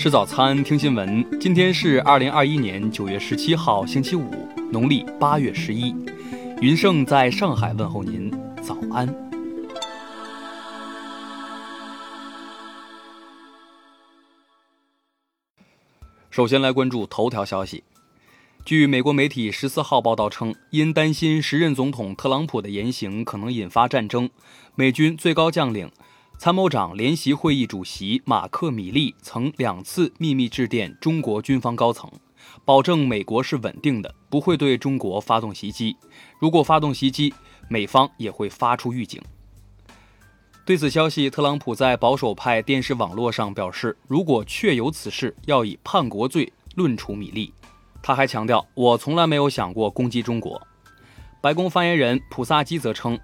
吃早餐，听新闻。今天是二零二一年九月十七号，星期五，农历八月十一。云盛在上海问候您，早安。首先来关注头条消息。据美国媒体十四号报道称，因担心时任总统特朗普的言行可能引发战争，美军最高将领。参谋长联席会议主席马克·米利曾两次秘密致电中国军方高层，保证美国是稳定的，不会对中国发动袭击。如果发动袭击，美方也会发出预警。对此消息，特朗普在保守派电视网络上表示，如果确有此事，要以叛国罪论处米利。他还强调：“我从来没有想过攻击中国。”白宫发言人普萨基则称。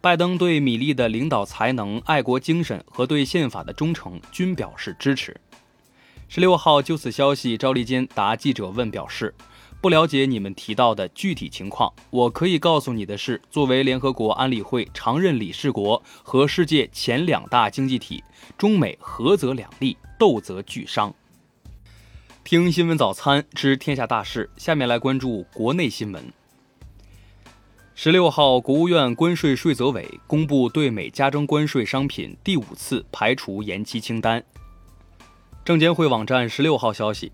拜登对米利的领导才能、爱国精神和对宪法的忠诚均表示支持。十六号就此消息，赵立坚答记者问表示，不了解你们提到的具体情况。我可以告诉你的是，作为联合国安理会常任理事国和世界前两大经济体，中美合则两利，斗则俱伤。听新闻早餐知天下大事，下面来关注国内新闻。十六号，国务院关税税则委公布对美加征关税商品第五次排除延期清单。证监会网站十六号消息，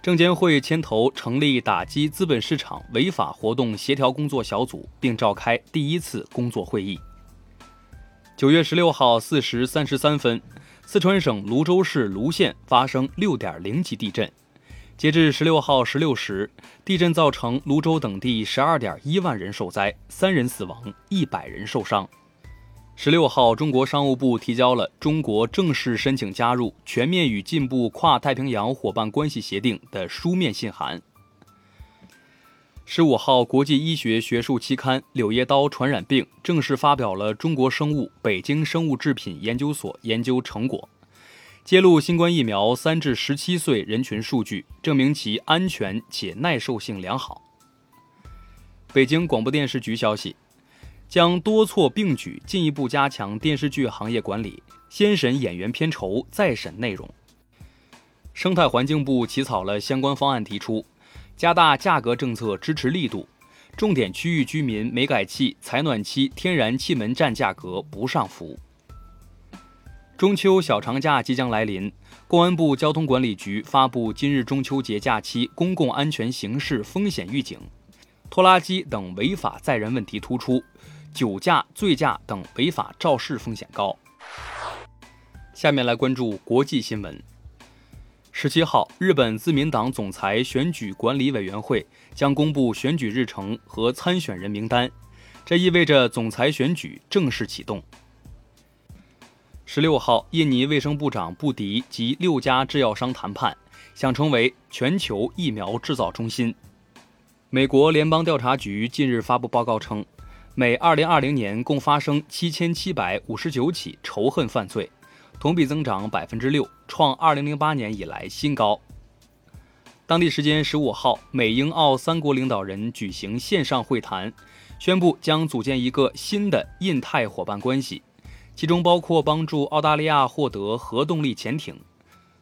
证监会牵头成立打击资本市场违法活动协调工作小组，并召开第一次工作会议。九月十六号四时三十三分，四川省泸州市泸县发生六点零级地震。截至十六号十六时，地震造成泸州等地十二点一万人受灾，三人死亡，一百人受伤。十六号，中国商务部提交了中国正式申请加入全面与进步跨太平洋伙伴关系协定的书面信函。十五号，国际医学学术期刊《柳叶刀传染病》正式发表了中国生物北京生物制品研究所研究成果。揭露新冠疫苗三至十七岁人群数据，证明其安全且耐受性良好。北京广播电视局消息，将多措并举，进一步加强电视剧行业管理，先审演员片酬，再审内容。生态环境部起草了相关方案，提出加大价格政策支持力度，重点区域居民煤改气、采暖期天然气门站价格不上浮。中秋小长假即将来临，公安部交通管理局发布今日中秋节假期公共安全形势风险预警，拖拉机等违法载人问题突出，酒驾、醉驾等违法肇事风险高。下面来关注国际新闻。十七号，日本自民党总裁选举管理委员会将公布选举日程和参选人名单，这意味着总裁选举正式启动。十六号，印尼卫生部长布迪及六家制药商谈判，想成为全球疫苗制造中心。美国联邦调查局近日发布报告称，美2020年共发生7759起仇恨犯罪，同比增长6%，创2008年以来新高。当地时间十五号，美英澳三国领导人举行线上会谈，宣布将组建一个新的印太伙伴关系。其中包括帮助澳大利亚获得核动力潜艇。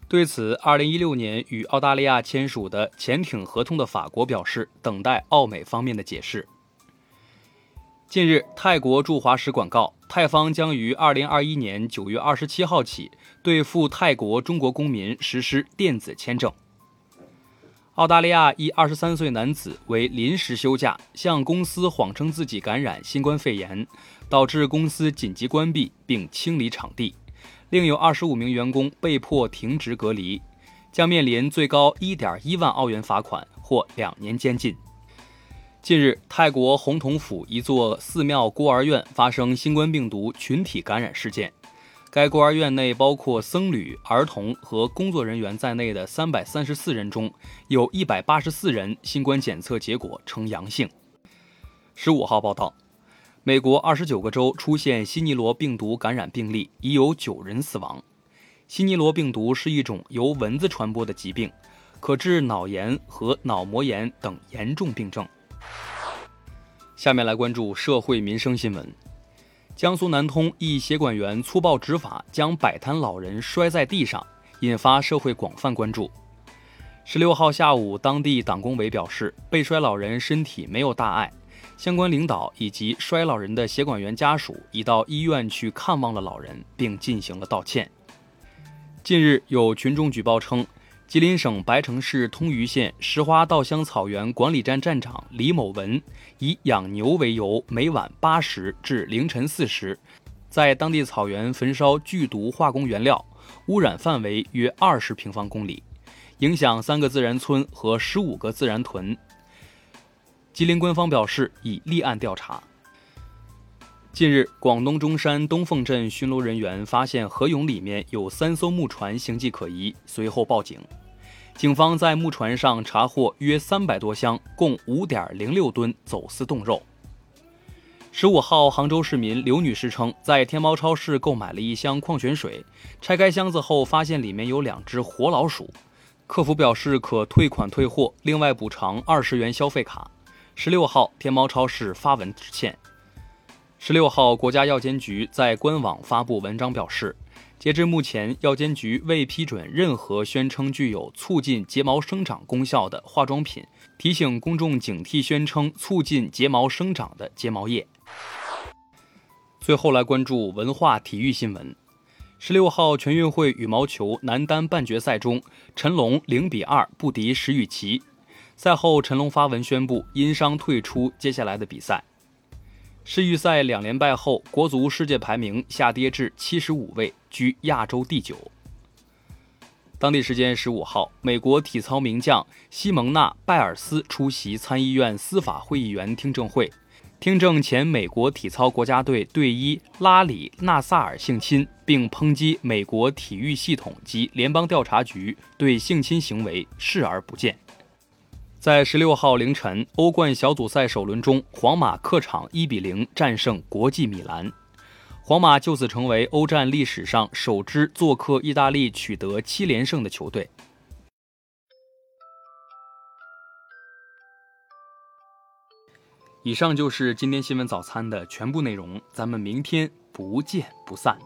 对此，2016年与澳大利亚签署的潜艇合同的法国表示，等待澳美方面的解释。近日，泰国驻华使馆告，泰方将于2021年9月27号起对赴泰国中国公民实施电子签证。澳大利亚一23岁男子为临时休假，向公司谎称自己感染新冠肺炎。导致公司紧急关闭并清理场地，另有二十五名员工被迫停职隔离，将面临最高一点一万澳元罚款或两年监禁。近日，泰国洪统府一座寺庙孤儿院发生新冠病毒群体感染事件，该孤儿院内包括僧侣、儿童和工作人员在内的三百三十四人中，有一百八十四人新冠检测结果呈阳性。十五号报道。美国二十九个州出现西尼罗病毒感染病例，已有九人死亡。西尼罗病毒是一种由蚊子传播的疾病，可致脑炎和脑膜炎等严重病症。下面来关注社会民生新闻：江苏南通一协管员粗暴执法，将摆摊老人摔在地上，引发社会广泛关注。十六号下午，当地党工委表示，被摔老人身体没有大碍，相关领导以及摔老人的协管员家属已到医院去看望了老人，并进行了道歉。近日，有群众举报称，吉林省白城市通榆县石花稻香草原管理站站长李某文以养牛为由，每晚八时至凌晨四时，在当地草原焚烧剧毒化工原料，污染范围约二十平方公里。影响三个自然村和十五个自然屯。吉林官方表示已立案调查。近日，广东中山东凤镇巡逻人员发现河涌里面有三艘木船形迹可疑，随后报警。警方在木船上查获约三百多箱，共五点零六吨走私冻肉。十五号，杭州市民刘女士称，在天猫超市购买了一箱矿泉水，拆开箱子后发现里面有两只活老鼠。客服表示可退款退货，另外补偿二十元消费卡。十六号，天猫超市发文致歉。十六号，国家药监局在官网发布文章表示，截至目前，药监局未批准任何宣称具有促进睫毛生长功效的化妆品，提醒公众警惕宣称促进睫毛生长的睫毛液。最后来关注文化体育新闻。十六号全运会羽毛球男单半决赛中，陈龙零比二不敌石宇奇。赛后，陈龙发文宣布因伤退出接下来的比赛。世预赛两连败后，国足世界排名下跌至七十五位，居亚洲第九。当地时间十五号，美国体操名将西蒙娜·拜尔斯出席参议院司法会议员听证会。听证前美国体操国家队队医拉里·纳萨尔性侵，并抨击美国体育系统及联邦调查局对性侵行为视而不见。在十六号凌晨，欧冠小组赛首轮中，皇马客场一比零战胜国际米兰，皇马就此成为欧战历史上首支做客意大利取得七连胜的球队。以上就是今天新闻早餐的全部内容，咱们明天不见不散。